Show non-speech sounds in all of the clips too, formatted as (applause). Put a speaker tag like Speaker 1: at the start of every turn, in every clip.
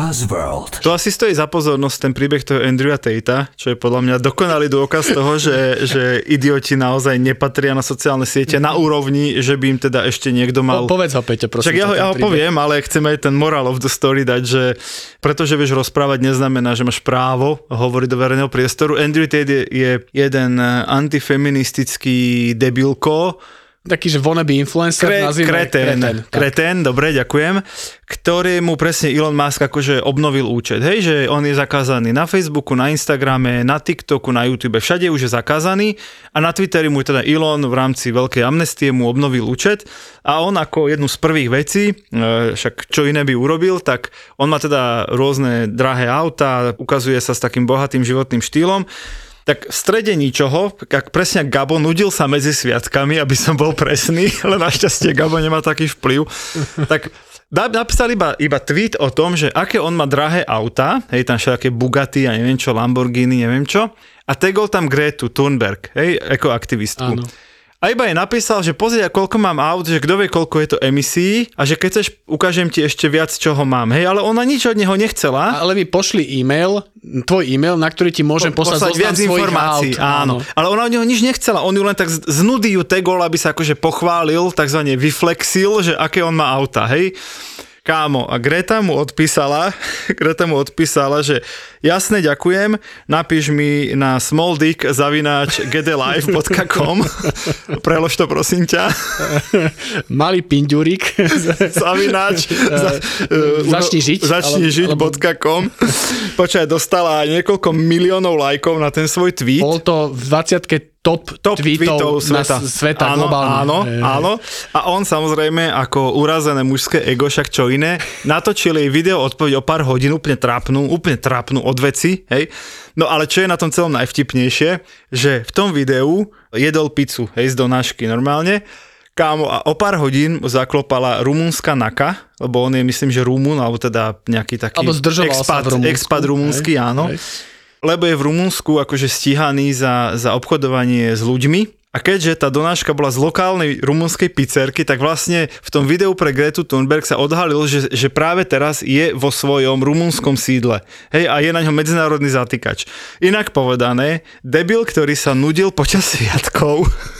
Speaker 1: Buzzworld.
Speaker 2: To asi stojí za pozornosť ten príbeh toho Andrewa Tatea, čo je podľa mňa dokonalý dôkaz toho, že, že idioti naozaj nepatria na sociálne siete na úrovni, že by im teda ešte niekto mal...
Speaker 3: Po, povedz ho, Peťo, prosím.
Speaker 2: Však ja, ho, ja ho poviem, ale chcem aj ten moral of the story dať, že pretože vieš rozprávať neznamená, že máš právo hovoriť do verejného priestoru. Andrew Tate je, je jeden antifeministický debilko,
Speaker 3: taký, že wannabe influencer,
Speaker 2: Kre, kretén, kretén, kretén, dobre, ďakujem, ktorému presne Elon Musk akože obnovil účet, hej, že on je zakázaný na Facebooku, na Instagrame, na TikToku, na YouTube, všade už je zakázaný. A na Twitteri mu teda Elon v rámci veľkej amnestie mu obnovil účet. A on ako jednu z prvých vecí, e, však čo iné by urobil, tak on má teda rôzne drahé auta, ukazuje sa s takým bohatým životným štýlom, tak v strede ničoho, ak presne Gabo nudil sa medzi sviatkami, aby som bol presný, (laughs) ale našťastie Gabo nemá taký vplyv, tak napísal iba, iba tweet o tom, že aké on má drahé auta, hej, tam všetké Bugatti a neviem čo, Lamborghini, neviem čo, a tegol tam Gretu Thunberg, hej, ekoaktivistku. Áno. A iba jej napísal, že pozri, koľko mám aut, že kto vie, koľko je to emisí a že keď chceš, ukážem ti ešte viac, čoho mám. Hej, ale ona nič od neho nechcela.
Speaker 3: Ale mi pošli e-mail, tvoj e-mail, na ktorý ti môžem po, poslať, poslať viac informácií.
Speaker 2: Aut. Áno. Ale ona od neho nič nechcela. On ju len tak z nudy ju tegol, aby sa akože pochválil, takzvané vyflexil, že aké on má auta. Hej. Kámo, a Greta mu odpísala, (laughs) Greta mu odpísala, že jasne ďakujem, napíš mi na smalldick.zavináč gdlife.com (laughs) prelož to prosím ťa.
Speaker 3: Malý pinďurik.
Speaker 2: Zavináč. (laughs)
Speaker 3: Za, uh, začni žiť.
Speaker 2: Začni žiť.com Počkaj, dostala niekoľko miliónov lajkov na ten svoj tweet.
Speaker 3: Bol to v 20 top, top tweetov, tweetov sveta,
Speaker 2: sveta
Speaker 3: áno, globálne.
Speaker 2: Áno, áno. A on samozrejme ako urazené mužské ego, však čo iné, natočil jej video odpoveď o pár hodín, úplne trápnu, úplne trápnu od veci, hej. No ale čo je na tom celom najvtipnejšie, že v tom videu jedol pizzu, hej, z donášky normálne, kámo, a o pár hodín zaklopala rumúnska naka, lebo on je myslím, že Rumún, alebo teda nejaký taký expat, expat rumúnsky, áno. Hej lebo je v Rumunsku akože stíhaný za, za obchodovanie s ľuďmi. A keďže tá donáška bola z lokálnej rumunskej pizzerky, tak vlastne v tom videu pre Gretu Thunberg sa odhalil, že, že práve teraz je vo svojom rumunskom sídle. Hej, a je na ňom medzinárodný zatýkač. Inak povedané, debil, ktorý sa nudil počas sviatkov, (laughs)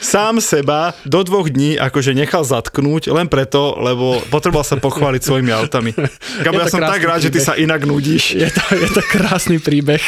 Speaker 2: sám seba do dvoch dní akože nechal zatknúť len preto, lebo potreboval sa pochváliť svojimi autami. Gabo, ja som tak rád, príbeh. že ty sa inak nudíš.
Speaker 3: Je to, je to krásny príbeh.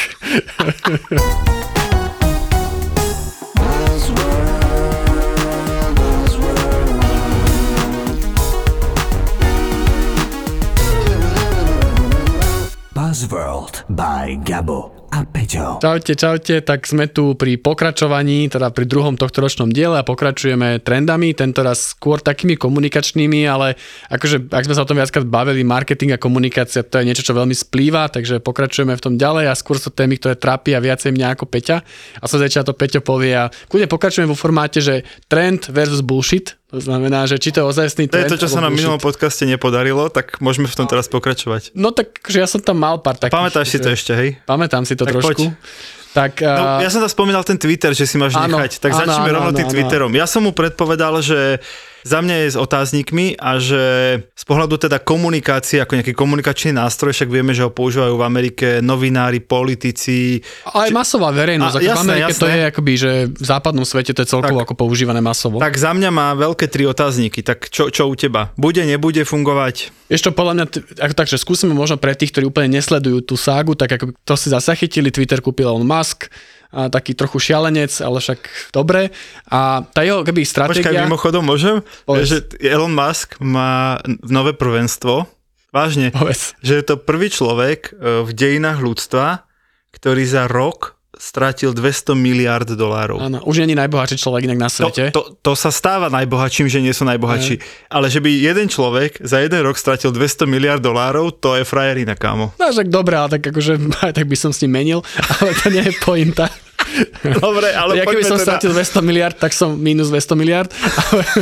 Speaker 1: Buzzworld by Gabo a Peťo.
Speaker 3: Čaute, čaute, tak sme tu pri pokračovaní, teda pri druhom tohto ročnom diele a pokračujeme trendami, tento skôr takými komunikačnými, ale akože, ak sme sa o tom viackrát bavili, marketing a komunikácia, to je niečo, čo veľmi splýva, takže pokračujeme v tom ďalej a skôr sú témy, ktoré trápia viacej mňa ako Peťa. A sa začína to Peťo povie a kľudne pokračujeme vo formáte, že trend versus bullshit, to znamená, že či to je ozajstný
Speaker 2: trend. To je to, čo sa nám v minulom podcaste nepodarilo, tak môžeme v tom teraz pokračovať.
Speaker 3: No tak, že ja som tam mal pár takých.
Speaker 2: Pamätáš si to ešte, hej?
Speaker 3: Pamätám si to tak trošku. Poď.
Speaker 2: Tak, no, ja som tam spomínal ten Twitter, že si máš áno, nechať, tak áno, začneme áno, rovno tým áno, Twitterom. Ja som mu predpovedal, že za mňa je s otáznikmi a že z pohľadu teda komunikácie, ako nejaký komunikačný nástroj, však vieme, že ho používajú v Amerike novinári, politici.
Speaker 3: A aj masová verejnosť.
Speaker 2: A,
Speaker 3: ako v
Speaker 2: jasné,
Speaker 3: Amerike to
Speaker 2: jasné.
Speaker 3: je akoby, že v západnom svete to je celkovo
Speaker 2: Tak.
Speaker 3: ako používané masovo.
Speaker 2: Tak za mňa má veľké tri otázniky. Tak čo, čo u teba? Bude, nebude fungovať?
Speaker 3: Ešte podľa mňa, ako, takže skúsime možno pre tých, ktorí úplne nesledujú tú ságu, tak ako to si zase chytili, Twitter kúpil Elon Musk, a taký trochu šialenec, ale však dobre. A tá jeho keby
Speaker 2: Počkaj,
Speaker 3: stratégia...
Speaker 2: mimochodom, môžem?
Speaker 3: Povedz.
Speaker 2: Že Elon Musk má nové prvenstvo. Vážne.
Speaker 3: Povedz.
Speaker 2: Že je to prvý človek e, v dejinách ľudstva, ktorý za rok stratil 200 miliard dolárov.
Speaker 3: Áno, už je najbohatší človek inak na
Speaker 2: To,
Speaker 3: svete.
Speaker 2: to, to sa stáva najbohatším, že nie sú najbohatší. Ale že by jeden človek za jeden rok stratil 200 miliard dolárov, to je frajerina, kámo.
Speaker 3: No však dobre, ale tak akože (laughs) aj tak by som s ním menil, (laughs) ale to nie je pointa. (laughs)
Speaker 2: Dobre, ale
Speaker 3: ja keby som
Speaker 2: teda...
Speaker 3: stratil 200 miliard, tak som minus 200 miliard.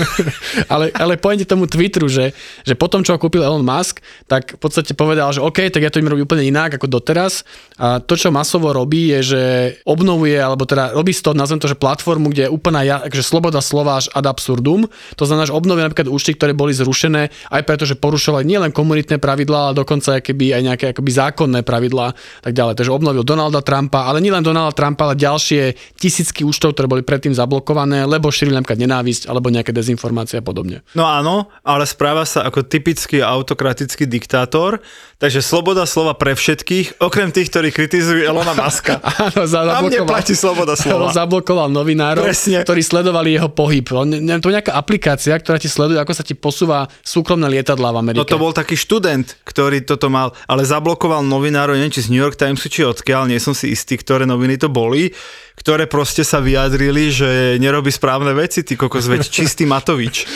Speaker 3: (laughs) ale, ale pointe tomu Twitteru, že, že potom, čo ho kúpil Elon Musk, tak v podstate povedal, že OK, tak ja to im robím úplne inak ako doteraz. A to, čo masovo robí, je, že obnovuje, alebo teda robí z toho, nazvem to, že platformu, kde je úplná ja, že sloboda slova až ad absurdum. To znamená, že obnovuje napríklad účty, ktoré boli zrušené, aj preto, že porušovali nielen komunitné pravidlá, ale dokonca keby aj nejaké akoby zákonné pravidlá tak ďalej. Takže obnovil Donalda Trumpa, ale nielen Donalda Trumpa, ale ďalšie tisícky účtov, ktoré boli predtým zablokované, lebo šírili napríklad nenávisť alebo nejaké dezinformácie a podobne.
Speaker 2: No áno, ale správa sa ako typický autokratický diktátor, takže sloboda slova pre všetkých, okrem tých, ktorí kritizujú Elona Muska. (laughs)
Speaker 3: Áno, za-
Speaker 2: Tam
Speaker 3: zablokoval.
Speaker 2: neplatí sloboda (laughs) slova.
Speaker 3: Zablokoval novinárov,
Speaker 2: Presne.
Speaker 3: ktorí sledovali jeho pohyb. On, neviem, to je nejaká aplikácia, ktorá ti sleduje, ako sa ti posúva súkromné lietadlá v Amerike.
Speaker 2: No to bol taký študent, ktorý toto mal, ale zablokoval novinárov, neviem či z New York Timesu, či odkiaľ, nie som si istý, ktoré noviny to boli, ktoré proste sa vyjadrili, že nerobí správne veci, ty kokos, veď čistý Matovič.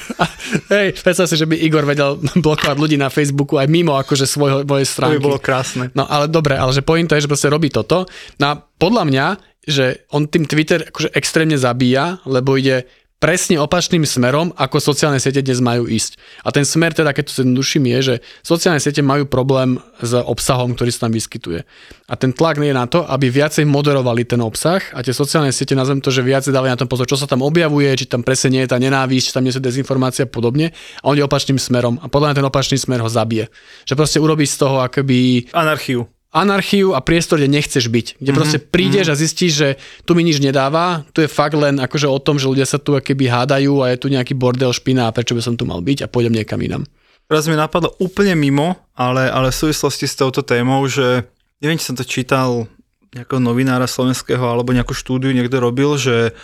Speaker 2: (laughs)
Speaker 3: Hej, predstav si, že by Igor vedel blokovať ľudí na Facebooku aj mimo akože svojho, svojej
Speaker 2: To
Speaker 3: stránky.
Speaker 2: by bolo krásne.
Speaker 3: No ale dobre, ale že pointa je, že proste robí toto. No a podľa mňa, že on tým Twitter akože extrémne zabíja, lebo ide presne opačným smerom, ako sociálne siete dnes majú ísť. A ten smer teda, keď to zjednoduším, je, že sociálne siete majú problém s obsahom, ktorý sa tam vyskytuje. A ten tlak nie je na to, aby viacej moderovali ten obsah a tie sociálne siete, nazvem to, že viacej dali na tom pozor, čo sa tam objavuje, či tam presne nie je tá nenávisť, či tam nie sú dezinformácie a podobne. A on je opačným smerom. A podľa mňa ten opačný smer ho zabije. Že proste urobí z toho akoby
Speaker 2: Anarchiu.
Speaker 3: Anarchiu a priestor, kde nechceš byť. Kde mm-hmm. proste prídeš mm-hmm. a zistíš, že tu mi nič nedáva, tu je fakt len akože o tom, že ľudia sa tu keby hádajú a je tu nejaký bordel špina a prečo by som tu mal byť a pôjdem niekam inam.
Speaker 2: Teraz mi napadlo úplne mimo, ale, ale v súvislosti s touto témou, že neviem, či som to čítal nejakého novinára slovenského alebo nejakú štúdiu niekto robil, že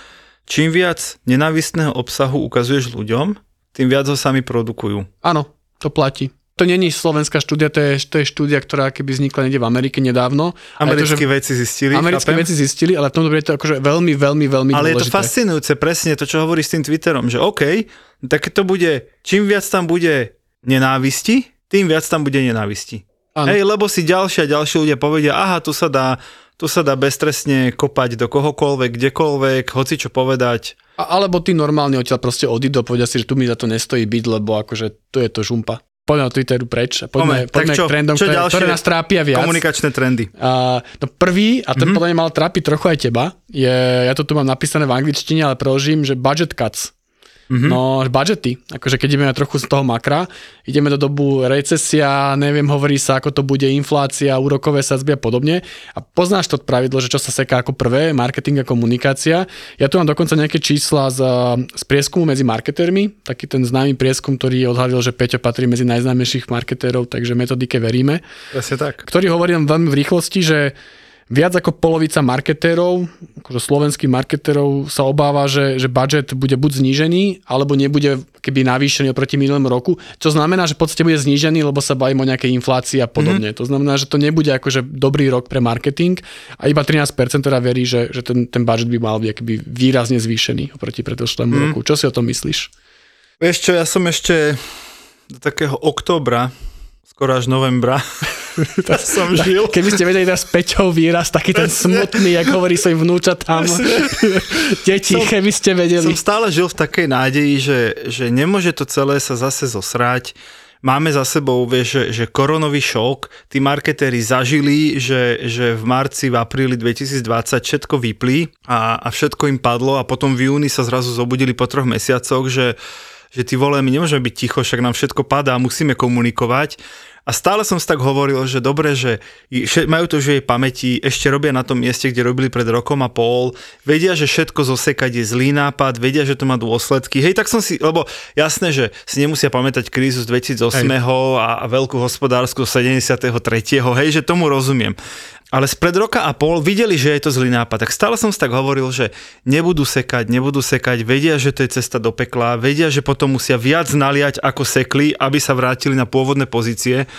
Speaker 2: čím viac nenávistného obsahu ukazuješ ľuďom, tým viac ho sami produkujú.
Speaker 3: Áno, to platí. To není slovenská štúdia, to je, to je štúdia, ktorá keby vznikla niekde v Amerike nedávno.
Speaker 2: Americké veci zistili.
Speaker 3: americké
Speaker 2: chápem?
Speaker 3: veci zistili, ale v tomto je to akože veľmi, veľmi, veľmi
Speaker 2: Ale je to
Speaker 3: dôležité.
Speaker 2: fascinujúce, presne to, čo hovoríš s tým Twitterom, že OK, tak to bude, čím viac tam bude nenávisti, tým viac tam bude nenávisti.
Speaker 3: Áno.
Speaker 2: Hej, lebo si ďalšie a ďalšie ľudia povedia, aha, tu sa dá, tu sa dá beztrestne kopať do kohokoľvek, kdekoľvek, hoci čo povedať.
Speaker 3: A, alebo ty normálne odtiaľ proste odídu a povedia si, že tu mi za to nestojí byť, lebo akože to je to žumpa. Poďme od Twitteru preč poďme,
Speaker 2: Poďme,
Speaker 3: poďme
Speaker 2: čo-
Speaker 3: k trendom,
Speaker 2: čo
Speaker 3: ktoré, ktoré nás trápia viac.
Speaker 2: Komunikačné trendy.
Speaker 3: A, no prvý, a ten mm-hmm. podľa mňa mal trápiť trochu aj teba, je, ja to tu mám napísané v angličtine, ale preložím, že budget cuts. Mm-hmm. No, budžety. Akože keď ideme trochu z toho makra, ideme do dobu recesia, neviem, hovorí sa, ako to bude inflácia, úrokové sadzby a podobne. A poznáš to pravidlo, že čo sa seká ako prvé, marketing a komunikácia. Ja tu mám dokonca nejaké čísla z, z prieskumu medzi marketérmi, taký ten známy prieskum, ktorý odhalil, že Peťo patrí medzi najznámejších marketérov, takže metodike veríme
Speaker 2: Presne tak.
Speaker 3: ktorý hovorí veľmi v rýchlosti, že viac ako polovica marketérov, akože slovenských marketérov sa obáva, že, že budget bude buď znížený, alebo nebude keby navýšený oproti minulému roku, čo znamená, že v podstate bude znížený, lebo sa bavíme o nejakej inflácii a podobne. Mm-hmm. To znamená, že to nebude akože dobrý rok pre marketing a iba 13% teda verí, že, že ten, ten budget by mal byť akoby výrazne zvýšený oproti predošlému mm-hmm. roku. Čo si o tom myslíš?
Speaker 2: Vieš čo, ja som ešte do takého októbra, skoro až novembra, (laughs) (laughs) tak som žil.
Speaker 3: Keby ste vedeli teraz Peťov výraz, taký ten smutný, jak hovorí svojim vnúčatám. (laughs) Deti,
Speaker 2: Som-
Speaker 3: keby ste vedeli.
Speaker 2: Som stále žil v takej nádeji, že, že nemôže to celé sa zase zosrať. Máme za sebou, vieš, že, že koronový šok, tí marketéri zažili, že, že v marci, v apríli 2020 všetko vyplí a, a všetko im padlo a potom v júni sa zrazu zobudili po troch mesiacoch, že že ty vole, my nemôžeme byť ticho, však nám všetko padá, musíme komunikovať. A stále som si tak hovoril, že dobre, že majú to už jej pamäti, ešte robia na tom mieste, kde robili pred rokom a pol, vedia, že všetko zosekať je zlý nápad, vedia, že to má dôsledky. Hej, tak som si, lebo jasné, že si nemusia pamätať krízu z 2008 a, a veľkú hospodárskú 73. Hej, že tomu rozumiem ale spred roka a pol videli, že je to zlý nápad. Tak stále som si tak hovoril, že nebudú sekať, nebudú sekať, vedia, že to je cesta do pekla, vedia, že potom musia viac naliať ako sekli, aby sa vrátili na pôvodné pozície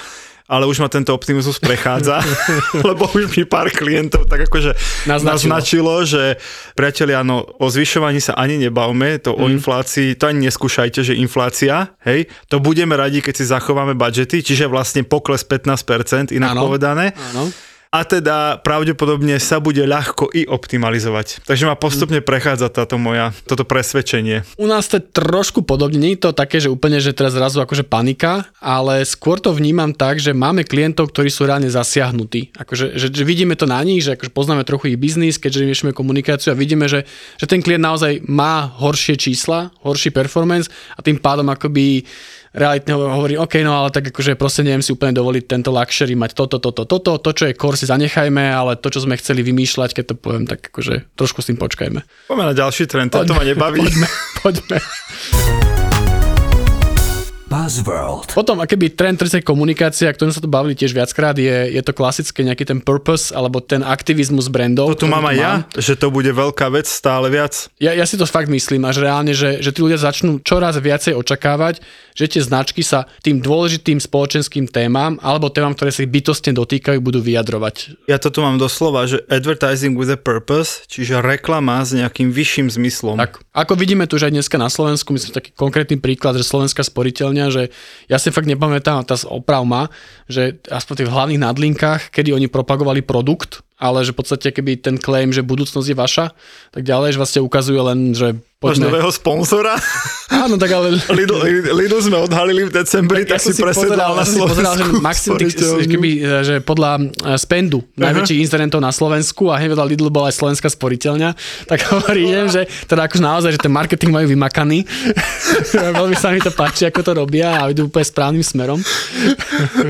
Speaker 2: ale už ma tento optimizmus prechádza, (laughs) lebo už mi pár klientov tak akože naznačilo, naznačilo že priatelia, no o zvyšovaní sa ani nebavme, to mm. o mhm. inflácii, to ani neskúšajte, že inflácia, hej, to budeme radi, keď si zachováme budžety, čiže vlastne pokles 15%, inak áno, povedané. Áno a teda pravdepodobne sa bude ľahko i optimalizovať. Takže ma postupne prechádza táto moja, toto presvedčenie.
Speaker 3: U nás to je trošku podobne, nie je to také, že úplne, že teraz zrazu akože panika, ale skôr to vnímam tak, že máme klientov, ktorí sú reálne zasiahnutí. Akože, že, že vidíme to na nich, že akože poznáme trochu ich biznis, keďže riešime komunikáciu a vidíme, že, že ten klient naozaj má horšie čísla, horší performance a tým pádom akoby realitne hovorí, OK, no ale tak akože proste neviem si úplne dovoliť tento luxury, mať toto, toto, toto, to, čo je core si zanechajme, ale to, čo sme chceli vymýšľať, keď to poviem, tak akože trošku s tým počkajme.
Speaker 2: Poďme na ďalší trend, to ma nebaví.
Speaker 3: Poďme, poďme. (laughs) Buzzworld. Potom, akéby trend trestnej komunikácie, o ktorom sa tu bavili tiež viackrát, je, je to klasické nejaký ten purpose, alebo ten aktivizmus brandov.
Speaker 2: To tu mám aj ja, že to bude veľká vec stále viac.
Speaker 3: Ja, ja si to fakt myslím, až reálne, že, že tí ľudia začnú čoraz viacej očakávať, že tie značky sa tým dôležitým spoločenským témam alebo témam, ktoré sa ich bytostne dotýkajú, budú vyjadrovať.
Speaker 2: Ja to tu mám doslova, že advertising with a purpose, čiže reklama s nejakým vyšším zmyslom.
Speaker 3: Tak, ako vidíme tu už aj dneska na Slovensku, myslím taký konkrétny príklad, že Slovenská sporiteľňa, že ja si fakt nepamätám, tá oprav má, že aspoň v hlavných nadlinkách, kedy oni propagovali produkt, ale že v podstate keby ten claim, že budúcnosť je vaša, tak ďalej, že vlastne ukazuje len, že
Speaker 2: poďme. nového sponzora? (laughs) (laughs)
Speaker 3: Áno, tak ale...
Speaker 2: Lidl, Lidl sme odhalili v decembri, tak, tak si presedal na Slovensku. Pozeral, že
Speaker 3: maximum keby, že podľa e, spendu uh-huh. najväčších incidentov na Slovensku a hneď Lidl bola aj slovenská sporiteľňa, tak (laughs) hovorím, že teda akože naozaj, že ten marketing majú vymakaný. (laughs) Veľmi sa mi to páči, ako to robia a idú úplne správnym smerom.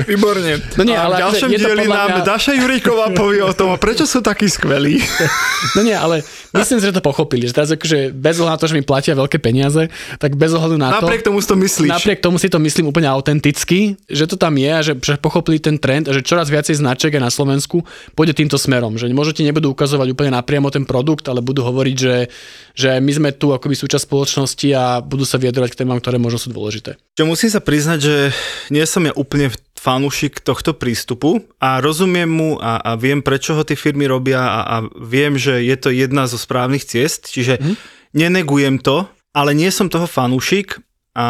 Speaker 2: Výborne.
Speaker 3: No nie, ale
Speaker 2: a v ďalšom dieli nám mňa... Daša Juríková povie o tom, prečo sú takí skvelí?
Speaker 3: No nie, ale myslím si, že to pochopili, že teraz akože bez ohľadu na to, že mi platia veľké peniaze, tak bez ohľadu na
Speaker 2: to... Napriek tomu si to myslíš.
Speaker 3: Napriek tomu si to myslím úplne autenticky, že to tam je a že, že pochopili ten trend a že čoraz viacej značiek aj na Slovensku pôjde týmto smerom, že môžete nebudú ukazovať úplne napriamo ten produkt, ale budú hovoriť, že, že my sme tu akoby súčasť spoločnosti a budú sa vyjadrovať k témam, ktoré možno sú dôležité.
Speaker 2: Čo musím sa priznať, že nie som ja úplne fanúšik tohto prístupu a rozumiem mu a, a viem, prečo ho tie firmy robia a, a viem, že je to jedna zo správnych ciest, čiže mm. nenegujem to, ale nie som toho fanúšik a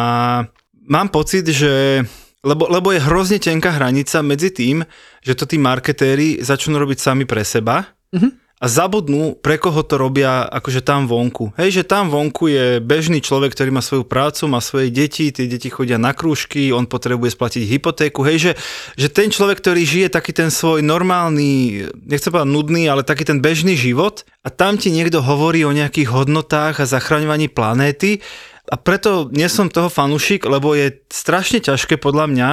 Speaker 2: mám pocit, že lebo, lebo je hrozne tenká hranica medzi tým, že to tí marketéri začnú robiť sami pre seba mm-hmm a zabudnú, pre koho to robia akože tam vonku. Hej, že tam vonku je bežný človek, ktorý má svoju prácu, má svoje deti, tie deti chodia na krúžky, on potrebuje splatiť hypotéku. Hej, že, že ten človek, ktorý žije taký ten svoj normálny, nechcem povedať nudný, ale taký ten bežný život a tam ti niekto hovorí o nejakých hodnotách a zachraňovaní planéty a preto nie som toho fanúšik, lebo je strašne ťažké podľa mňa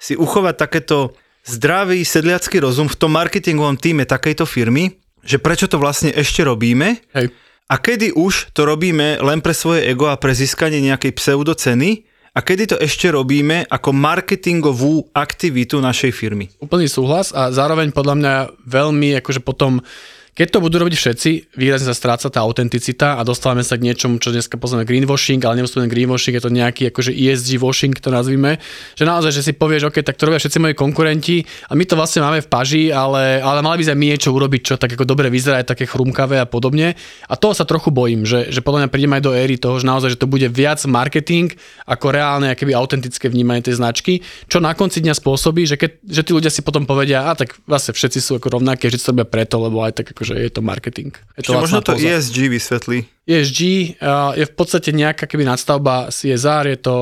Speaker 2: si uchovať takéto zdravý sedliacký rozum v tom marketingovom týme takejto firmy, že prečo to vlastne ešte robíme Hej. a kedy už to robíme len pre svoje ego a pre získanie nejakej pseudoceny a kedy to ešte robíme ako marketingovú aktivitu našej firmy.
Speaker 3: Úplný súhlas a zároveň podľa mňa veľmi akože potom keď to budú robiť všetci, výrazne sa stráca tá autenticita a dostávame sa k niečomu, čo dneska poznáme greenwashing, ale nemusí to greenwashing, je to nejaký akože ESG washing, to nazvime, že naozaj, že si povieš, OK, tak to robia všetci moji konkurenti a my to vlastne máme v paži, ale, ale mali by sme my niečo urobiť, čo tak ako dobre vyzerá, je také chrumkavé a podobne. A toho sa trochu bojím, že, že podľa mňa prídem aj do éry toho, že naozaj, že to bude viac marketing ako reálne akéby autentické vnímanie tej značky, čo na konci dňa spôsobí, že, keď, že tí ľudia si potom povedia, a tak vlastne všetci sú ako rovnaké, že to robia preto, lebo aj tak ako akože je to marketing. Je to
Speaker 2: možno to poza. ESG vysvetlí.
Speaker 3: ESG uh, je v podstate nejaká keby nadstavba CSR, je to...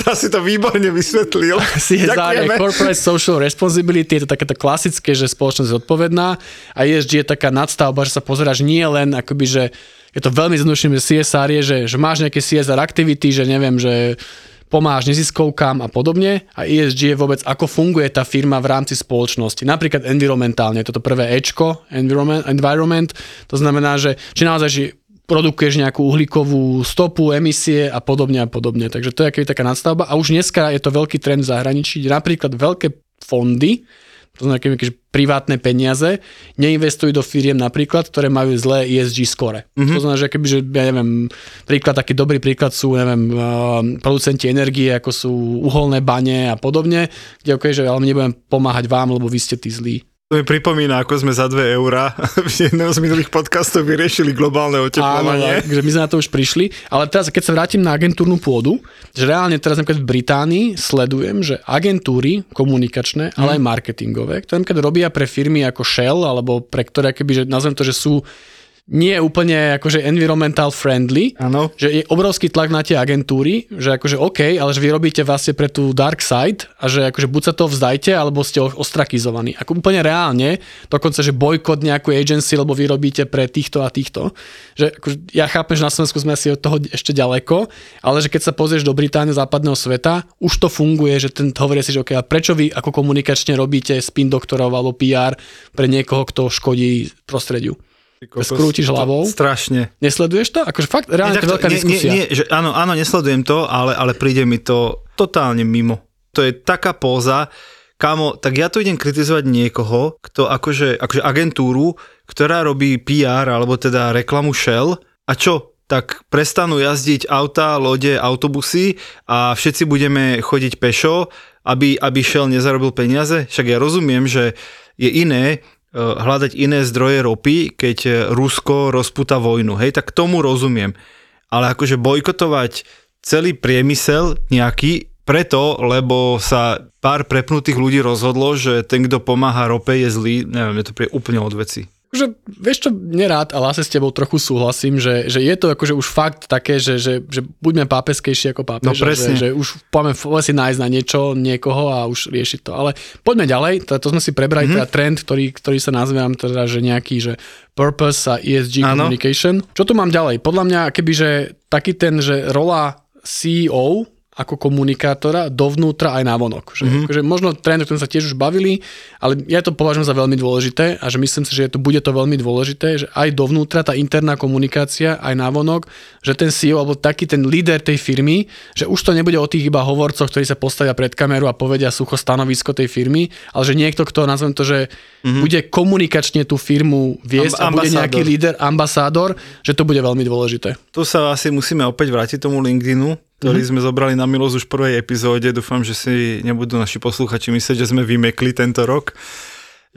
Speaker 2: Tá si to výborne vysvetlil. (laughs)
Speaker 3: CSR Ďakujeme. je Corporate Social Responsibility, je to takéto klasické, že spoločnosť je odpovedná a ESG je taká nadstavba, že sa pozeráš nie len akoby, že je to veľmi zjednodušené, že CSR je, že, že máš nejaké CSR aktivity, že neviem, že pomáhaš neziskovkám a podobne a ESG je vôbec, ako funguje tá firma v rámci spoločnosti. Napríklad environmentálne, toto prvé Ečko, environment, environment, to znamená, že či naozaj že produkuješ nejakú uhlíkovú stopu, emisie a podobne a podobne. Takže to je taká nadstavba a už dneska je to veľký trend v zahraničí, napríklad veľké fondy, to znamená, keď privátne peniaze, neinvestujú do firiem napríklad, ktoré majú zlé ESG skore. Mm-hmm. To znamená, že keby, že ja neviem, príklad, taký dobrý príklad sú, neviem, uh, producenti energie, ako sú uholné bane a podobne, kde okay, že ale my nebudem pomáhať vám, lebo vy ste tí zlí.
Speaker 2: To mi pripomína, ako sme za 2 eurá v jednom z minulých podcastov vyriešili globálne oteplovanie.
Speaker 3: Áno, že my sme na to už prišli, ale teraz, keď sa vrátim na agentúrnu pôdu, že reálne teraz napríklad v Británii sledujem, že agentúry komunikačné, ale aj mhm. marketingové, ktoré napríklad robia pre firmy ako Shell, alebo pre ktoré, keby, že nazvem to, že sú nie je úplne akože environmental friendly,
Speaker 2: ano.
Speaker 3: že je obrovský tlak na tie agentúry, že akože OK, ale že vy robíte vlastne pre tú dark side a že akože buď sa to vzdajte, alebo ste ostrakizovaní. Ako úplne reálne, dokonca, že bojkot nejakú agency, lebo vy robíte pre týchto a týchto. Že akože, ja chápem, že na Slovensku sme si od toho ešte ďaleko, ale že keď sa pozrieš do Británie, západného sveta, už to funguje, že ten hovorí si, že OK, a prečo vy ako komunikačne robíte spin doktorov alebo PR pre niekoho, kto škodí prostrediu? Skrútiš hlavou.
Speaker 2: Strašne.
Speaker 3: Nesleduješ to? Akože fakt, reálne je veľká nie, diskusia.
Speaker 2: Nie, nie, že áno, áno, nesledujem to, ale, ale príde mi to totálne mimo. To je taká póza, kamo, tak ja tu idem kritizovať niekoho, kto akože, akože agentúru, ktorá robí PR, alebo teda reklamu Shell, a čo? Tak prestanú jazdiť auta, lode, autobusy a všetci budeme chodiť pešo, aby, aby Shell nezarobil peniaze? Však ja rozumiem, že je iné hľadať iné zdroje ropy, keď eh, Rusko rozputa vojnu. Hej, tak tomu rozumiem. Ale akože bojkotovať celý priemysel nejaký preto, lebo sa pár prepnutých ľudí rozhodlo, že ten, kto pomáha rope, je zlý, neviem, je to úplne od veci
Speaker 3: že vieš čo, nerád, ale asi s tebou trochu súhlasím, že, že je to akože už fakt také, že, že, že buďme pápeskejší ako pápež.
Speaker 2: No presne.
Speaker 3: Že, že už poďme si nájsť na niečo, niekoho a už riešiť to. Ale poďme ďalej, to, to sme si prebrali, mm-hmm. teda trend, ktorý, ktorý sa nazývam teda, že nejaký, že purpose a ESG ano. communication. Čo tu mám ďalej? Podľa mňa, keby, že taký ten, že rola CEO ako komunikátora dovnútra aj navonok. Že, mm-hmm. akože možno trend, o ktorom sa tiež už bavili, ale ja to považujem za veľmi dôležité a že myslím si, že to bude to veľmi dôležité, že aj dovnútra tá interná komunikácia, aj navonok, že ten CEO alebo taký ten líder tej firmy, že už to nebude o tých iba hovorcoch, ktorí sa postavia pred kameru a povedia sucho stanovisko tej firmy, ale že niekto, kto nazvem to, že mm-hmm. bude komunikačne tú firmu viesť Am- a bude nejaký líder, ambasádor, že to bude veľmi dôležité.
Speaker 2: Tu sa asi musíme opäť vrátiť tomu LinkedInu, ktorý mm-hmm. sme zobrali na milosť už v prvej epizóde. Dúfam, že si nebudú naši posluchači myslieť, že sme vymekli tento rok.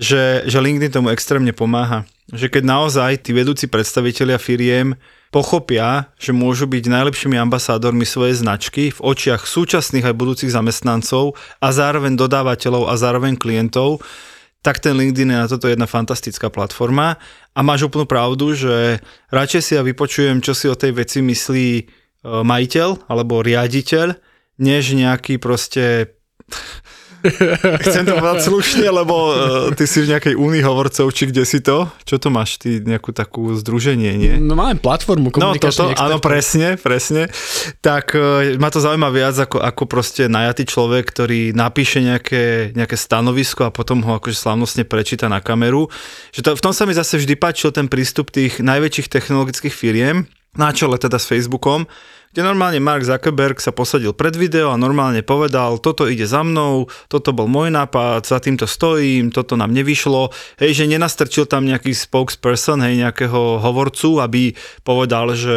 Speaker 2: Že, že LinkedIn tomu extrémne pomáha. Že keď naozaj tí vedúci predstavitelia firiem pochopia, že môžu byť najlepšími ambasádormi svojej značky v očiach súčasných aj budúcich zamestnancov a zároveň dodávateľov a zároveň klientov, tak ten LinkedIn je na toto jedna fantastická platforma a máš úplnú pravdu, že radšej si ja vypočujem, čo si o tej veci myslí majiteľ alebo riaditeľ, než nejaký proste (laughs) Chcem to povedať slušne, lebo uh, ty si v nejakej únii hovorcov, či kde si to? Čo to máš? Ty nejakú takú združenie, nie?
Speaker 3: No máme platformu
Speaker 2: No toto, áno, presne, presne. Tak uh, ma to zaujíma viac ako, ako proste najatý človek, ktorý napíše nejaké, nejaké stanovisko a potom ho akože slávnostne prečíta na kameru. Že to, v tom sa mi zase vždy páčil ten prístup tých najväčších technologických firiem, na čele teda s Facebookom, kde normálne Mark Zuckerberg sa posadil pred video a normálne povedal, toto ide za mnou, toto bol môj nápad, za týmto stojím, toto nám nevyšlo. Hej, že nenastrčil tam nejaký spokesperson, hej, nejakého hovorcu, aby povedal, že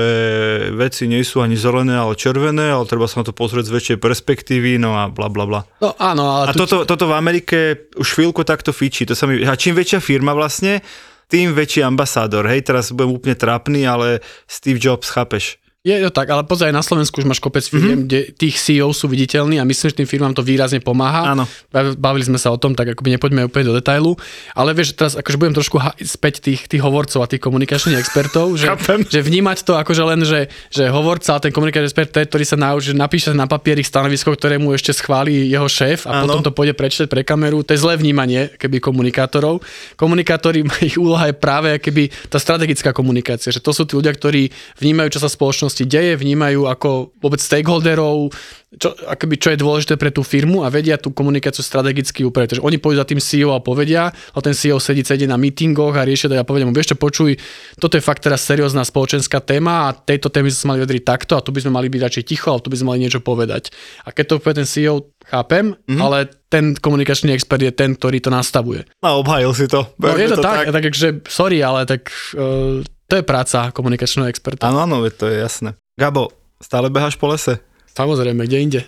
Speaker 2: veci nie sú ani zelené, ale červené, ale treba sa na to pozrieť z väčšej perspektívy, no a bla bla bla.
Speaker 3: No áno, ale
Speaker 2: a tu... toto, toto v Amerike už chvíľku takto fičí. To sa mi... A čím väčšia firma vlastne, tým väčší ambasádor. Hej, teraz budem úplne trápny, ale Steve Jobs, chápeš?
Speaker 3: Je to tak, ale pozaj, na Slovensku už máš kopec firiem, mm-hmm. kde tých CEO sú viditeľní a myslím, že tým firmám to výrazne pomáha.
Speaker 2: Áno.
Speaker 3: Bavili sme sa o tom, tak akoby nepoďme úplne do detailu, ale vieš, teraz akože budem trošku ha- späť tých, tých hovorcov a tých komunikačných expertov, že, že vnímať to akože len, že, že hovorca a ten komunikačný expert, je, ktorý sa naučí, napíše na papieri stanovisko, ktoré mu ešte schválí jeho šéf a
Speaker 2: Áno.
Speaker 3: potom to pôjde prečítať pre kameru. To je zlé vnímanie keby komunikátorov. Komunikátori, (laughs) ich úloha je práve keby tá strategická komunikácia, že to sú tí ľudia, ktorí vnímajú, čo sa v spoločnosti deje, vnímajú ako vôbec stakeholderov, čo, akoby, čo je dôležité pre tú firmu a vedia tú komunikáciu strategicky upraviť. Takže oni pôjdu za tým CEO a povedia, a ten CEO sedí, sedí na meetingoch a riešia to a povedia mu, vieš čo, počuj, toto je fakt teraz seriózna spoločenská téma a tejto témy sme sa mali vedriť takto a tu by sme mali byť radšej ticho, ale tu by sme mali niečo povedať. A keď to povie ten CEO, chápem, mm-hmm. ale ten komunikačný expert je ten, ktorý to nastavuje.
Speaker 2: A obhajil si to.
Speaker 3: No, je to,
Speaker 2: to
Speaker 3: tak, tak. takže sorry, ale tak uh, to je práca komunikačného experta.
Speaker 2: Áno, áno, to je jasné. Gabo, stále beháš po lese?
Speaker 3: Samozrejme, kde inde.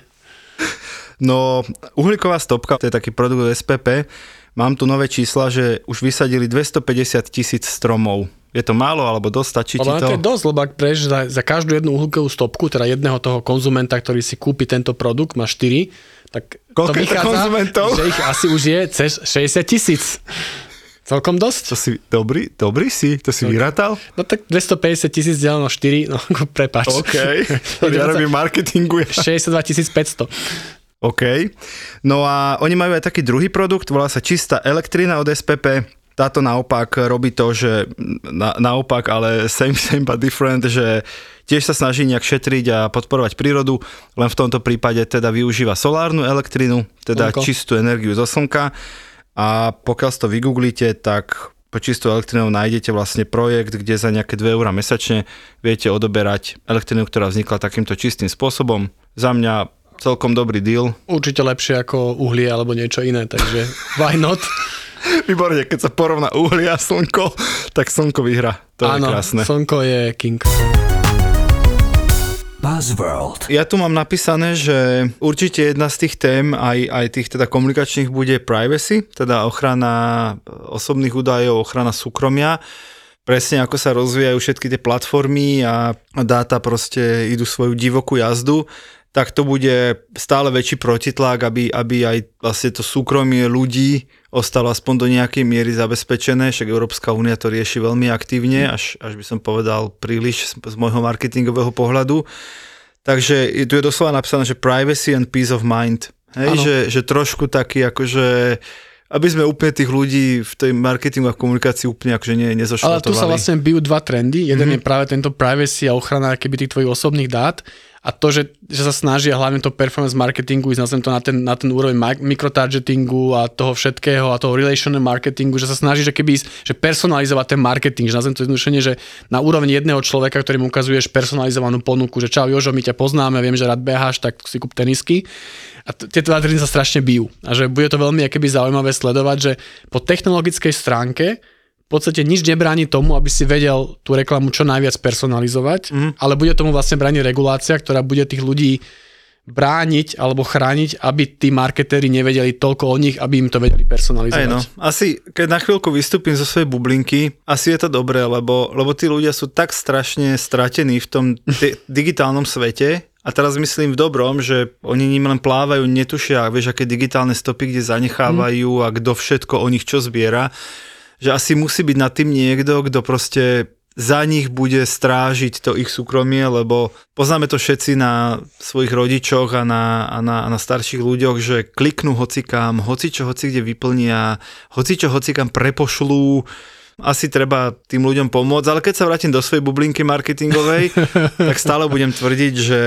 Speaker 3: (laughs)
Speaker 2: No, uhlíková stopka, to je taký produkt od SPP. Mám tu nové čísla, že už vysadili 250 tisíc stromov. Je to málo, alebo dosť, stačí ti
Speaker 3: to
Speaker 2: to?
Speaker 3: je dosť, lebo ak preš za, za každú jednu uhlíkovú stopku, teda jedného toho konzumenta, ktorý si kúpi tento produkt, má 4, tak
Speaker 2: Koľko
Speaker 3: to vychádza,
Speaker 2: konzumentov?
Speaker 3: že ich asi už je cez 60 tisíc. (laughs) Celkom dosť.
Speaker 2: To si, dobrý, dobrý si, to si vyrátal?
Speaker 3: No tak 250 tisíc deleno 4, no (laughs) prepáč.
Speaker 2: OK, (laughs) ja robím marketingu. Ja.
Speaker 3: 62 500.
Speaker 2: OK. No a oni majú aj taký druhý produkt, volá sa čistá elektrina od SPP. Táto naopak robí to, že na, naopak, ale same, same but different, že tiež sa snaží nejak šetriť a podporovať prírodu, len v tomto prípade teda využíva solárnu elektrinu, teda
Speaker 3: Slnko.
Speaker 2: čistú energiu zo slnka a pokiaľ to vygooglíte, tak čistou elektrinou nájdete vlastne projekt, kde za nejaké 2 eurá mesačne viete odoberať elektrinu, ktorá vznikla takýmto čistým spôsobom. Za mňa celkom dobrý deal.
Speaker 3: Určite lepšie ako uhlie alebo niečo iné, takže why not? (laughs)
Speaker 2: Výborne, keď sa porovná uhlie a slnko, tak slnko vyhra. To
Speaker 3: Áno,
Speaker 2: je krásne.
Speaker 3: slnko je king.
Speaker 1: Buzzworld.
Speaker 2: Ja tu mám napísané, že určite jedna z tých tém, aj, aj tých teda komunikačných, bude privacy, teda ochrana osobných údajov, ochrana súkromia. Presne ako sa rozvíjajú všetky tie platformy a dáta proste idú svoju divokú jazdu, tak to bude stále väčší protitlak, aby, aby aj vlastne to súkromie ľudí ostalo aspoň do nejakej miery zabezpečené, však Európska únia to rieši veľmi aktívne, až, až by som povedal príliš z, z môjho marketingového pohľadu. Takže tu je doslova napísané, že privacy and peace of mind. Hej, že, že trošku taký akože aby sme úplne tých ľudí v tej marketingu a komunikácii úplne akože ne, nezošrotovali.
Speaker 3: Ale tu sa vlastne bijú dva trendy. Jeden
Speaker 2: Mhm.
Speaker 3: mm-hmm. je práve tento privacy a ochrana keby tých tvojich osobných dát a to, že, že sa snažia hlavne to performance marketingu ísť nazvem to na ten, na ten úroveň mi- mikrotargetingu a toho všetkého a toho relational marketingu, že sa snaží, že keby ísť, že personalizovať ten marketing, že nazvem to jednodušene, že na úrovni jedného človeka, ktorý mu ukazuješ personalizovanú ponuku, že čau Jožo, my ťa poznáme, viem, že rád beháš, tak si kúp tenisky. A t- tieto dva sa strašne bijú. A že bude to veľmi akoby zaujímavé sledovať, že po technologickej stránke v podstate nič nebráni tomu, aby si vedel tú reklamu čo najviac personalizovať, mm. ale bude tomu vlastne brániť regulácia, ktorá bude tých ľudí brániť alebo chrániť, aby tí marketéri nevedeli toľko o nich, aby im to vedeli personalizovať.
Speaker 2: Aj no, asi keď na chvíľku vystúpim zo svojej bublinky, asi je to dobré, lebo, lebo tí ľudia sú tak strašne stratení v tom di- (laughs) digitálnom svete, a teraz myslím v dobrom, že oni ním len plávajú, netušia, vieš, aké digitálne stopy, kde zanechávajú a kto všetko o nich čo zbiera, že asi musí byť nad tým niekto, kto proste za nich bude strážiť to ich súkromie, lebo poznáme to všetci na svojich rodičoch a na, a na, a na starších ľuďoch, že kliknú hocikam, hocičo hoci kde vyplnia, hocičo hocikam prepošlú, asi treba tým ľuďom pomôcť, ale keď sa vrátim do svojej bublinky marketingovej, (laughs) tak stále budem tvrdiť, že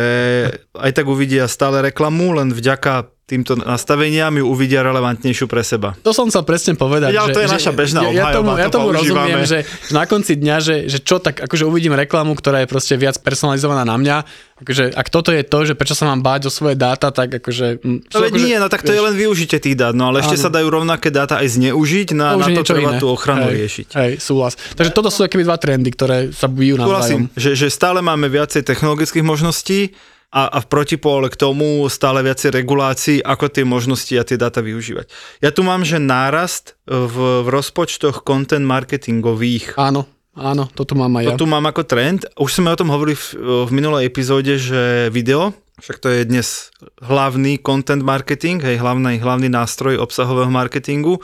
Speaker 2: aj tak uvidia stále reklamu, len vďaka týmto nastaveniam ju uvidia relevantnejšiu pre seba.
Speaker 3: To som chcel presne povedať.
Speaker 2: Ja,
Speaker 3: že,
Speaker 2: to je
Speaker 3: že,
Speaker 2: naša bežná
Speaker 3: ja, ja tomu,
Speaker 2: obhajoba,
Speaker 3: ja
Speaker 2: to
Speaker 3: tomu
Speaker 2: používame.
Speaker 3: rozumiem, že, že na konci dňa, že, že čo tak, akože uvidím reklamu, ktorá je proste viac personalizovaná na mňa, akože ak toto je to, že prečo sa mám báť o svoje dáta, tak akože...
Speaker 2: No veď
Speaker 3: akože,
Speaker 2: nie, no tak to je len využitie tých dát, no ale ešte
Speaker 3: Áno.
Speaker 2: sa dajú rovnaké dáta aj zneužiť, na,
Speaker 3: to
Speaker 2: na to treba tú ochranu
Speaker 3: hej,
Speaker 2: riešiť.
Speaker 3: Hej, súhlas. Takže toto sú akéby dva trendy, ktoré sa bijú
Speaker 2: Súhlasím,
Speaker 3: navzájom.
Speaker 2: že, že stále máme viacej technologických možností a, a v protipole k tomu stále viacej regulácií, ako tie možnosti a tie dáta využívať. Ja tu mám, že nárast v, v rozpočtoch content marketingových
Speaker 3: Áno. Áno, toto mám aj ja.
Speaker 2: To tu mám ako trend. Už sme o tom hovorili v, v minulej epizóde, že video, však to je dnes hlavný content marketing, hej, hlavný, hlavný nástroj obsahového marketingu,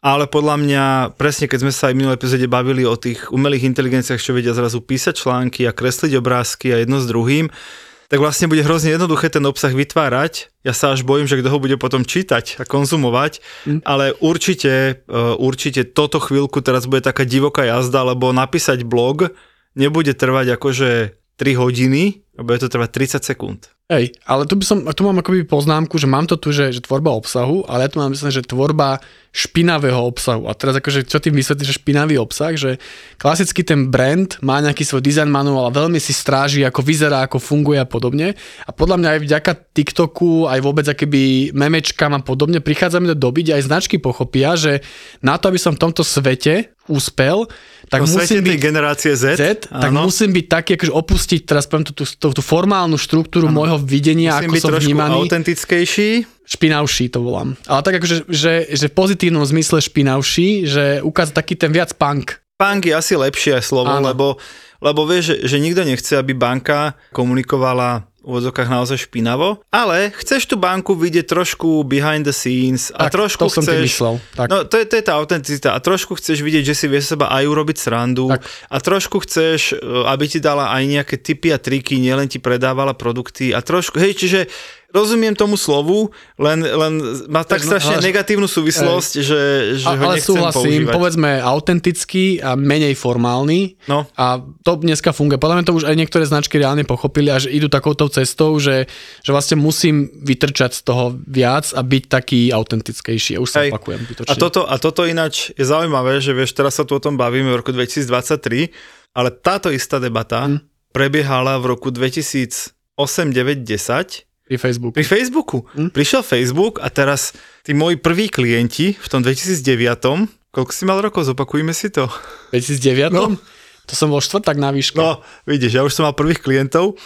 Speaker 2: ale podľa mňa, presne keď sme sa aj v minulej epizóde bavili o tých umelých inteligenciách, čo vedia zrazu písať články a kresliť obrázky a jedno s druhým, tak vlastne bude hrozne jednoduché ten obsah vytvárať. Ja sa až bojím, že kto ho bude potom čítať a konzumovať, mm. ale určite, e, určite toto chvíľku teraz bude taká divoká jazda, lebo napísať blog nebude trvať akože 3 hodiny, bude to trvať 30 sekúnd.
Speaker 3: Hej, ale tu, by som, tu mám akoby poznámku, že mám to tu, že, že tvorba obsahu, ale ja tu mám myslím, že tvorba špinavého obsahu. A teraz akože, čo tým vysvetlíš, že špinavý obsah, že klasicky ten brand má nejaký svoj design manuál a veľmi si stráži, ako vyzerá, ako funguje a podobne. A podľa mňa aj vďaka TikToku, aj vôbec akéby memečkám a podobne, prichádzame do doby, kde aj značky pochopia, že na to, aby som v tomto svete úspel, tak
Speaker 2: to
Speaker 3: musím byť
Speaker 2: generácie Z,
Speaker 3: Z tak musím byť taký, akože opustiť teraz poviem tú, tú, tú, formálnu štruktúru ano. môjho videnia,
Speaker 2: musím
Speaker 3: ako
Speaker 2: byť
Speaker 3: som vnímaný.
Speaker 2: autentickejší.
Speaker 3: Špinavší to volám. Ale tak akože, že, že v pozitívnom zmysle špinavší, že ukázať taký ten viac punk.
Speaker 2: Punk je asi lepšie slovo, lebo, lebo vieš, že, že nikto nechce, aby banka komunikovala v odzokách naozaj špinavo, ale chceš tú banku vidieť trošku behind the scenes a
Speaker 3: tak,
Speaker 2: trošku
Speaker 3: to som
Speaker 2: chceš...
Speaker 3: myslel. Tak.
Speaker 2: No to je, to je tá autenticita a trošku chceš vidieť, že si vie seba aj urobiť srandu tak. a trošku chceš, e, aby ti dala aj nejaké tipy a triky, nielen ti predávala produkty a trošku, hej, čiže rozumiem tomu slovu, len, len má tak strašne ale, negatívnu súvislosť, že, že ho ale nechcem súhlasím, používať.
Speaker 3: povedzme autentický a menej formálny
Speaker 2: no.
Speaker 3: a to dneska funguje. Podľa mňa to už aj niektoré značky reálne pochopili a že idú takouto cestou, že, že vlastne musím vytrčať z toho viac a byť taký autentickejší. Ja už sa Hej. opakujem.
Speaker 2: A toto, a toto ináč je zaujímavé, že vieš, teraz sa tu o tom bavíme v roku 2023, ale táto istá debata hmm. prebiehala v roku 2008, 9, 10
Speaker 3: pri Facebooku.
Speaker 2: Pri Facebooku. Hm? Prišiel Facebook a teraz tí moji prví klienti v tom 2009, koľko si mal rokov, zopakujme si to.
Speaker 3: 2009? No. To som bol štvrtak na výške.
Speaker 2: No, vidíš, ja už som mal prvých klientov.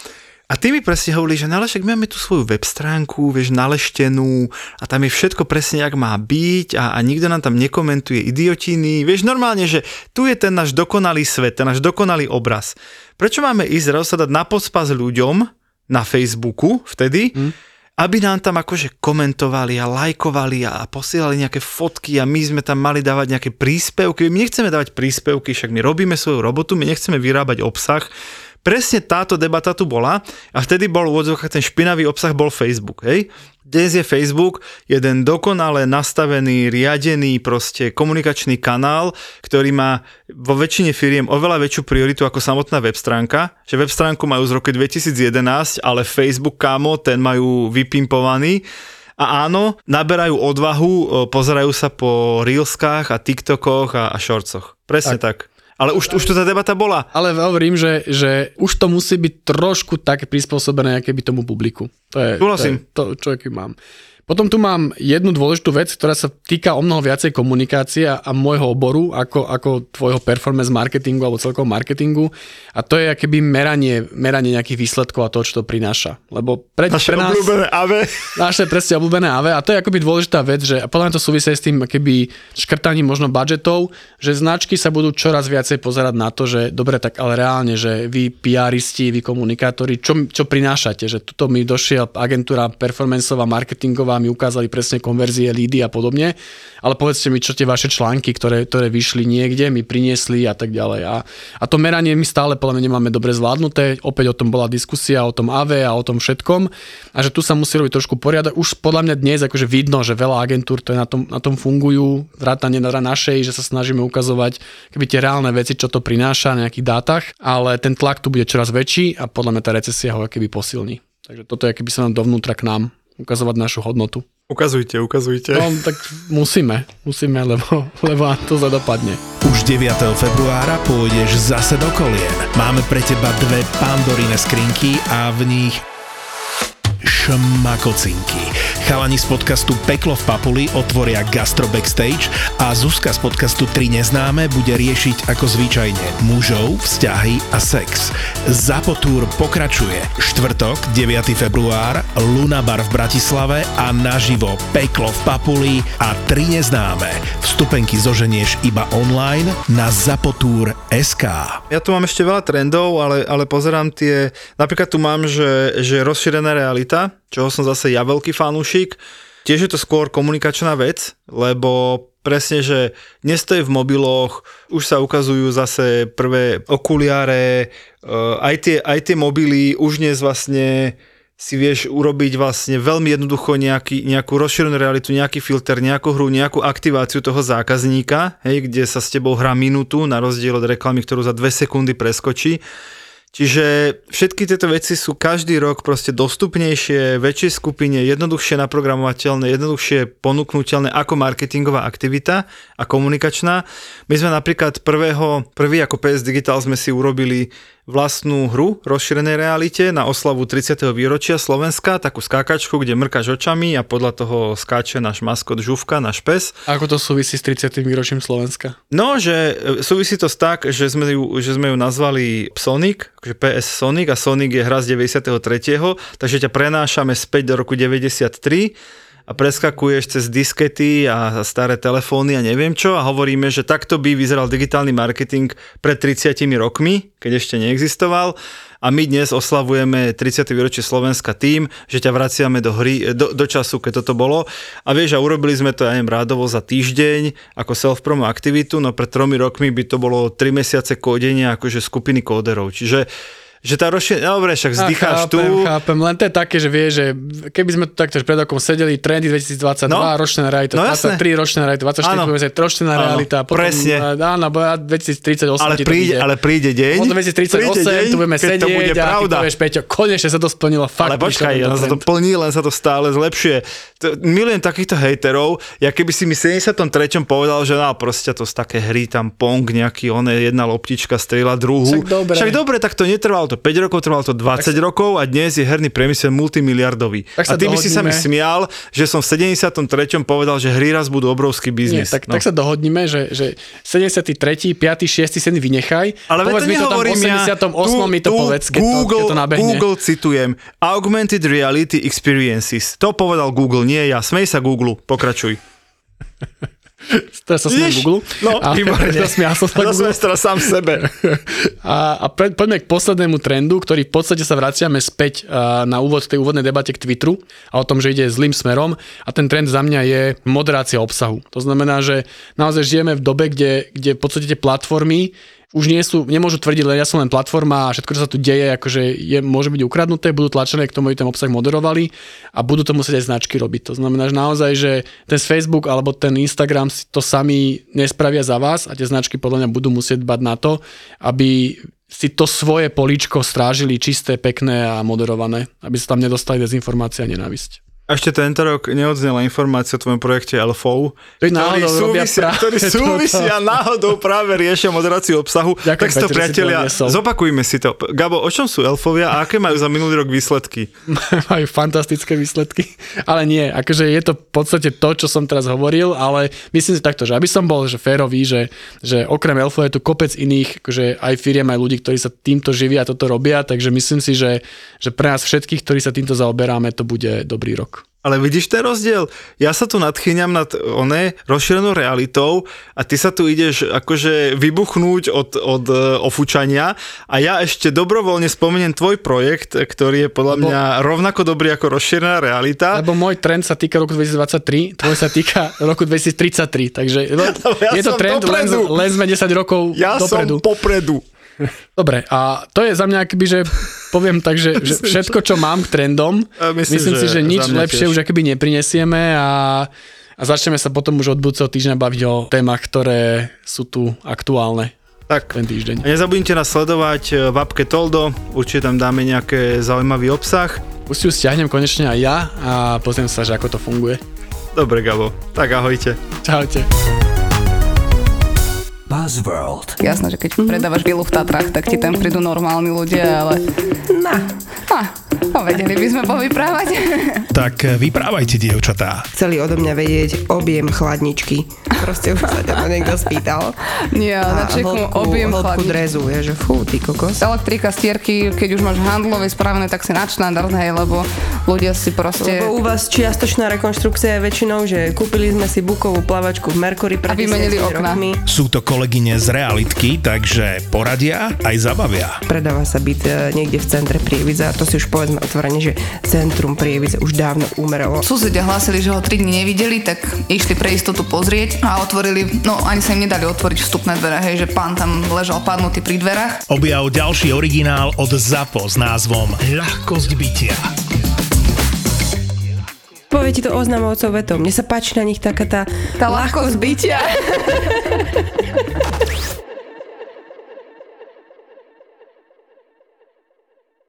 Speaker 2: A ty mi presne hovorili, že Nalešek, my máme tu svoju web stránku, vieš, naleštenú a tam je všetko presne, jak má byť a, a nikto nám tam nekomentuje idiotiny. Vieš, normálne, že tu je ten náš dokonalý svet, ten náš dokonalý obraz. Prečo máme ísť sa dať na pospas ľuďom, na Facebooku vtedy, mm. aby nám tam akože komentovali a lajkovali a posielali nejaké fotky a my sme tam mali dávať nejaké príspevky. My nechceme dávať príspevky, však my robíme svoju robotu, my nechceme vyrábať obsah. Presne táto debata tu bola a vtedy bol v ten špinavý obsah bol Facebook, hej? Dnes je Facebook jeden dokonale nastavený, riadený proste komunikačný kanál, ktorý má vo väčšine firiem oveľa väčšiu prioritu ako samotná web stránka. Že web stránku majú z roku 2011, ale Facebook, kámo, ten majú vypimpovaný. A áno, naberajú odvahu, pozerajú sa po Reelskách a TikTokoch a, a Shortsoch. Presne tak. tak. Ale už, už tu tá debata bola.
Speaker 3: Ale hovorím, že, že už to musí byť trošku tak prispôsobené, aké by tomu publiku. To je, to, je to, čo aký mám. Potom tu mám jednu dôležitú vec, ktorá sa týka o mnoho viacej komunikácie a, a môjho oboru, ako, ako tvojho performance marketingu alebo celkovo marketingu. A to je akéby meranie, meranie nejakých výsledkov a to, čo to prináša. Lebo pre,
Speaker 2: naše
Speaker 3: pre nás...
Speaker 2: obľúbené AVE.
Speaker 3: Naše presne obľúbené AVE. A to je akoby dôležitá vec, že a podľa mňa to súvisí s tým akéby škrtaním možno budžetov, že značky sa budú čoraz viacej pozerať na to, že dobre, tak ale reálne, že vy PRisti, vy komunikátori, čo, čo prinášate, že tuto mi došiel agentúra performanceová, marketingová mi ukázali presne konverzie, lídy a podobne, ale povedzte mi, čo tie vaše články, ktoré, ktoré vyšli niekde, mi priniesli a tak ďalej. A, a to meranie my stále podľa mňa nemáme dobre zvládnuté, opäť o tom bola diskusia, o tom AV a o tom všetkom a že tu sa musí robiť trošku poriadok. Už podľa mňa dnes akože vidno, že veľa agentúr to je na tom, na tom fungujú, vrátane na našej, že sa snažíme ukazovať keby tie reálne veci, čo to prináša na nejakých dátach, ale ten tlak tu bude čoraz väčší a podľa mňa tá recesia ho keby posilní. Takže toto je keby sa nám dovnútra k nám ukazovať našu hodnotu.
Speaker 2: Ukazujte, ukazujte.
Speaker 3: No, tak musíme, musíme, lebo, (laughs) lebo to zadopadne.
Speaker 4: Už 9. februára pôjdeš zase do kolien. Máme pre teba dve pandorine skrinky a v nich šmakocinky. Chalani z podcastu Peklo v Papuli otvoria Gastro Backstage a Zuzka z podcastu 3 neznáme bude riešiť ako zvyčajne mužov, vzťahy a sex. Zapotúr pokračuje. Štvrtok, 9. február, Luna Bar v Bratislave a naživo Peklo v Papuli a 3 neznáme. Vstupenky zoženieš iba online na zapotúr.sk.
Speaker 2: Ja tu mám ešte veľa trendov, ale, ale pozerám tie, napríklad tu mám, že, že rozšírená realita, čoho som zase ja veľký fanúšik, tiež je to skôr komunikačná vec, lebo presne, že nestojí v mobiloch, už sa ukazujú zase prvé okuliare, eh, aj tie, aj tie mobily už dnes vlastne si vieš urobiť vlastne veľmi jednoducho nejaký, nejakú rozšírenú realitu, nejaký filter, nejakú hru, nejakú aktiváciu toho zákazníka, hej, kde sa s tebou hrá minútu na rozdiel od reklamy, ktorú za dve sekundy preskočí. Čiže všetky tieto veci sú každý rok proste dostupnejšie, väčšej skupine, jednoduchšie naprogramovateľné, jednoduchšie ponúknutelné ako marketingová aktivita a komunikačná. My sme napríklad prvého, prvý ako PS Digital sme si urobili vlastnú hru rozšírenej realite na oslavu 30. výročia Slovenska, takú skákačku, kde mrkáš očami a podľa toho skáče náš maskot Žuvka, náš pes.
Speaker 3: Ako to súvisí s 30. výročím Slovenska?
Speaker 2: No, že e, súvisí to tak, že sme ju, že sme ju nazvali Sonic, že PS Sonic a Sonic je hra z 93. Takže ťa prenášame späť do roku 93 a preskakuješ cez diskety a staré telefóny a neviem čo a hovoríme, že takto by vyzeral digitálny marketing pred 30 rokmi, keď ešte neexistoval. A my dnes oslavujeme 30. výročie Slovenska tým, že ťa vraciame do hry, do, do času, keď toto bolo. A vieš, a urobili sme to, ja neviem, rádovo za týždeň ako self-promo aktivitu, no pred tromi rokmi by to bolo 3 mesiace kódenia akože skupiny kóderov, čiže že tá rozšie... Dobre, však vzdycháš tu.
Speaker 3: Chápem, len to je také, že vie, že keby sme tu takto pred rokom sedeli, trendy 2022,
Speaker 2: No.
Speaker 3: ročná realita,
Speaker 2: No jasné.
Speaker 3: 23 ročná realita, 24
Speaker 2: Áno.
Speaker 3: budeme sa ročná realita, potom,
Speaker 2: presne.
Speaker 3: áno, bo ja 2038
Speaker 2: Ale príde, ale príde deň,
Speaker 3: Potom 2038,
Speaker 2: príde deň,
Speaker 3: tu budeme sedieť
Speaker 2: to bude
Speaker 3: a ty
Speaker 2: pravda.
Speaker 3: povieš, Peťo, konečne sa to splnilo, fakt.
Speaker 2: Ale počkaj,
Speaker 3: ten
Speaker 2: sa to plní, len sa to stále zlepšuje. To, milujem takýchto hejterov, ja keby si mi v 73. povedal, že no proste to z také hry, tam pong, nejaký, one, jedna loptička strieľa druhú.
Speaker 3: Však dobre.
Speaker 2: Však dobre, tak to netrvalo to 5 rokov, trvalo to 20 rokov a dnes je herný priemysel multimiliardový.
Speaker 3: Tak
Speaker 2: A ty by si sa mi smial, že som v 73. povedal, že hry raz budú obrovský
Speaker 3: Nie,
Speaker 2: biznis.
Speaker 3: tak,
Speaker 2: no.
Speaker 3: tak sa dohodnime, že, že 73., 5., 6., 7. vynechaj.
Speaker 2: Ale
Speaker 3: povedz
Speaker 2: to
Speaker 3: mi to tam v
Speaker 2: nehovorím ja.
Speaker 3: 88. mi to povedz, keď,
Speaker 2: Google,
Speaker 3: to, keď to nabehne.
Speaker 2: Google citujem. Augmented Reality Experiences. To povedal Google, nie ja. Smej sa Google, pokračuj. (laughs)
Speaker 3: Teraz sa smiem? Google.
Speaker 2: No,
Speaker 3: a
Speaker 2: výborne.
Speaker 3: zasmial som sa (laughs) Google.
Speaker 2: Teraz sám sebe. (laughs)
Speaker 3: A, a pre, poďme k poslednému trendu, ktorý v podstate sa vraciame späť na úvod tej úvodnej debate k Twitteru a o tom, že ide zlým smerom. A ten trend za mňa je moderácia obsahu. To znamená, že naozaj žijeme v dobe, kde, kde v podstate tie platformy už nie sú, nemôžu tvrdiť, len ja som len platforma a všetko, čo sa tu deje, akože je, môže byť ukradnuté, budú tlačené k tomu, aby ten obsah moderovali a budú to musieť aj značky robiť. To znamená, že naozaj, že ten Facebook alebo ten Instagram si to sami nespravia za vás a tie značky podľa mňa budú musieť dbať na to, aby si to svoje políčko strážili čisté, pekné a moderované, aby sa tam nedostali dezinformácie a nenávisť.
Speaker 2: Ešte tento rok neodznela informácia o tvojom projekte LFO,
Speaker 3: náhodou robia
Speaker 2: súvisia, ktorý
Speaker 3: toto.
Speaker 2: súvisia náhodou práve riešia moderáciu obsahu.
Speaker 3: Ďakujem,
Speaker 2: tak si to,
Speaker 3: si
Speaker 2: priatelia,
Speaker 3: doniesol.
Speaker 2: zopakujme si to. Gabo, o čom sú elfovia a aké majú za minulý rok výsledky? (laughs)
Speaker 3: Majú fantastické výsledky, ale nie, akože je to v podstate to, čo som teraz hovoril, ale myslím si takto, že aby som bol že férový, že, že okrem Elfo je tu kopec iných, akože aj firiem, aj ľudí, ktorí sa týmto živia a toto robia, takže myslím si, že, že pre nás všetkých, ktorí sa týmto zaoberáme, to bude dobrý rok.
Speaker 2: Ale vidíš ten rozdiel? Ja sa tu nadchýňam nad one rozšírenou realitou a ty sa tu ideš akože vybuchnúť od, od e, ofúčania a ja ešte dobrovoľne spomeniem tvoj projekt, ktorý je podľa
Speaker 3: Lebo-
Speaker 2: mňa rovnako dobrý ako rozšírená realita.
Speaker 3: Lebo môj trend sa týka roku 2023, tvoj sa týka roku 2033, takže (laughs)
Speaker 2: ja
Speaker 3: je to trend, len,
Speaker 2: dopredu.
Speaker 3: len sme 10 rokov
Speaker 2: Ja
Speaker 3: dopredu.
Speaker 2: som popredu.
Speaker 3: Dobre, a to je za mňa akoby, že poviem tak, že, (laughs) že všetko, čo mám k trendom,
Speaker 2: myslím,
Speaker 3: myslím, si,
Speaker 2: že
Speaker 3: nič lepšie
Speaker 2: tiež.
Speaker 3: už akoby neprinesieme a, a začneme sa potom už od budúceho týždňa baviť o témach, ktoré sú tu aktuálne
Speaker 2: Tak.
Speaker 3: ten týždeň.
Speaker 2: A nezabudnite nás sledovať e, v appke Toldo, určite tam dáme nejaké zaujímavý obsah.
Speaker 3: Už si ju stiahnem konečne aj ja a pozriem sa, že ako to funguje.
Speaker 2: Dobre, Gabo, tak ahojte.
Speaker 3: Čaute.
Speaker 1: Buzzworld.
Speaker 5: Jasné, že keď predávaš vilu v Tatrách, tak ti tam prídu normálni ľudia, ale...
Speaker 6: Na,
Speaker 5: Ha, no vedeli by sme povyprávať. (laughs)
Speaker 4: Tak eh, vyprávajte, dievčatá.
Speaker 6: chceli odo mňa vedieť objem chladničky. Proste už sa ťa to niekto spýtal.
Speaker 5: Nie, na čeku objem
Speaker 6: hĺbku
Speaker 5: chladničky.
Speaker 6: drezu, je, že fú, ty kokos.
Speaker 5: Elektrika, stierky, keď už máš handlové spravené, tak si na štandard, hej, lebo ľudia si proste...
Speaker 6: Lebo u vás čiastočná rekonštrukcia je väčšinou, že kúpili sme si bukovú plavačku v Mercury pred
Speaker 5: A vymenili
Speaker 6: 10
Speaker 5: okná.
Speaker 6: rokmi.
Speaker 4: Sú to kolegyne z realitky, takže poradia aj zabavia.
Speaker 6: Predáva sa byt e, niekde v centre Prievidza, to si už povedzme otvorene, že centrum Prievidze už dávno umeralo.
Speaker 5: Susedia hlásili, že ho 3 dní nevideli, tak išli pre istotu pozrieť a otvorili, no ani sa im nedali otvoriť vstupné dvere, hej, že pán tam ležal padnutý pri dverách.
Speaker 4: Objav ďalší originál od ZAPO s názvom Ľahkosť bytia.
Speaker 6: Povie ti to oznamovcov vetom. Mne sa páči na nich taká tá,
Speaker 5: Tá ľahkosť bytia. (laughs)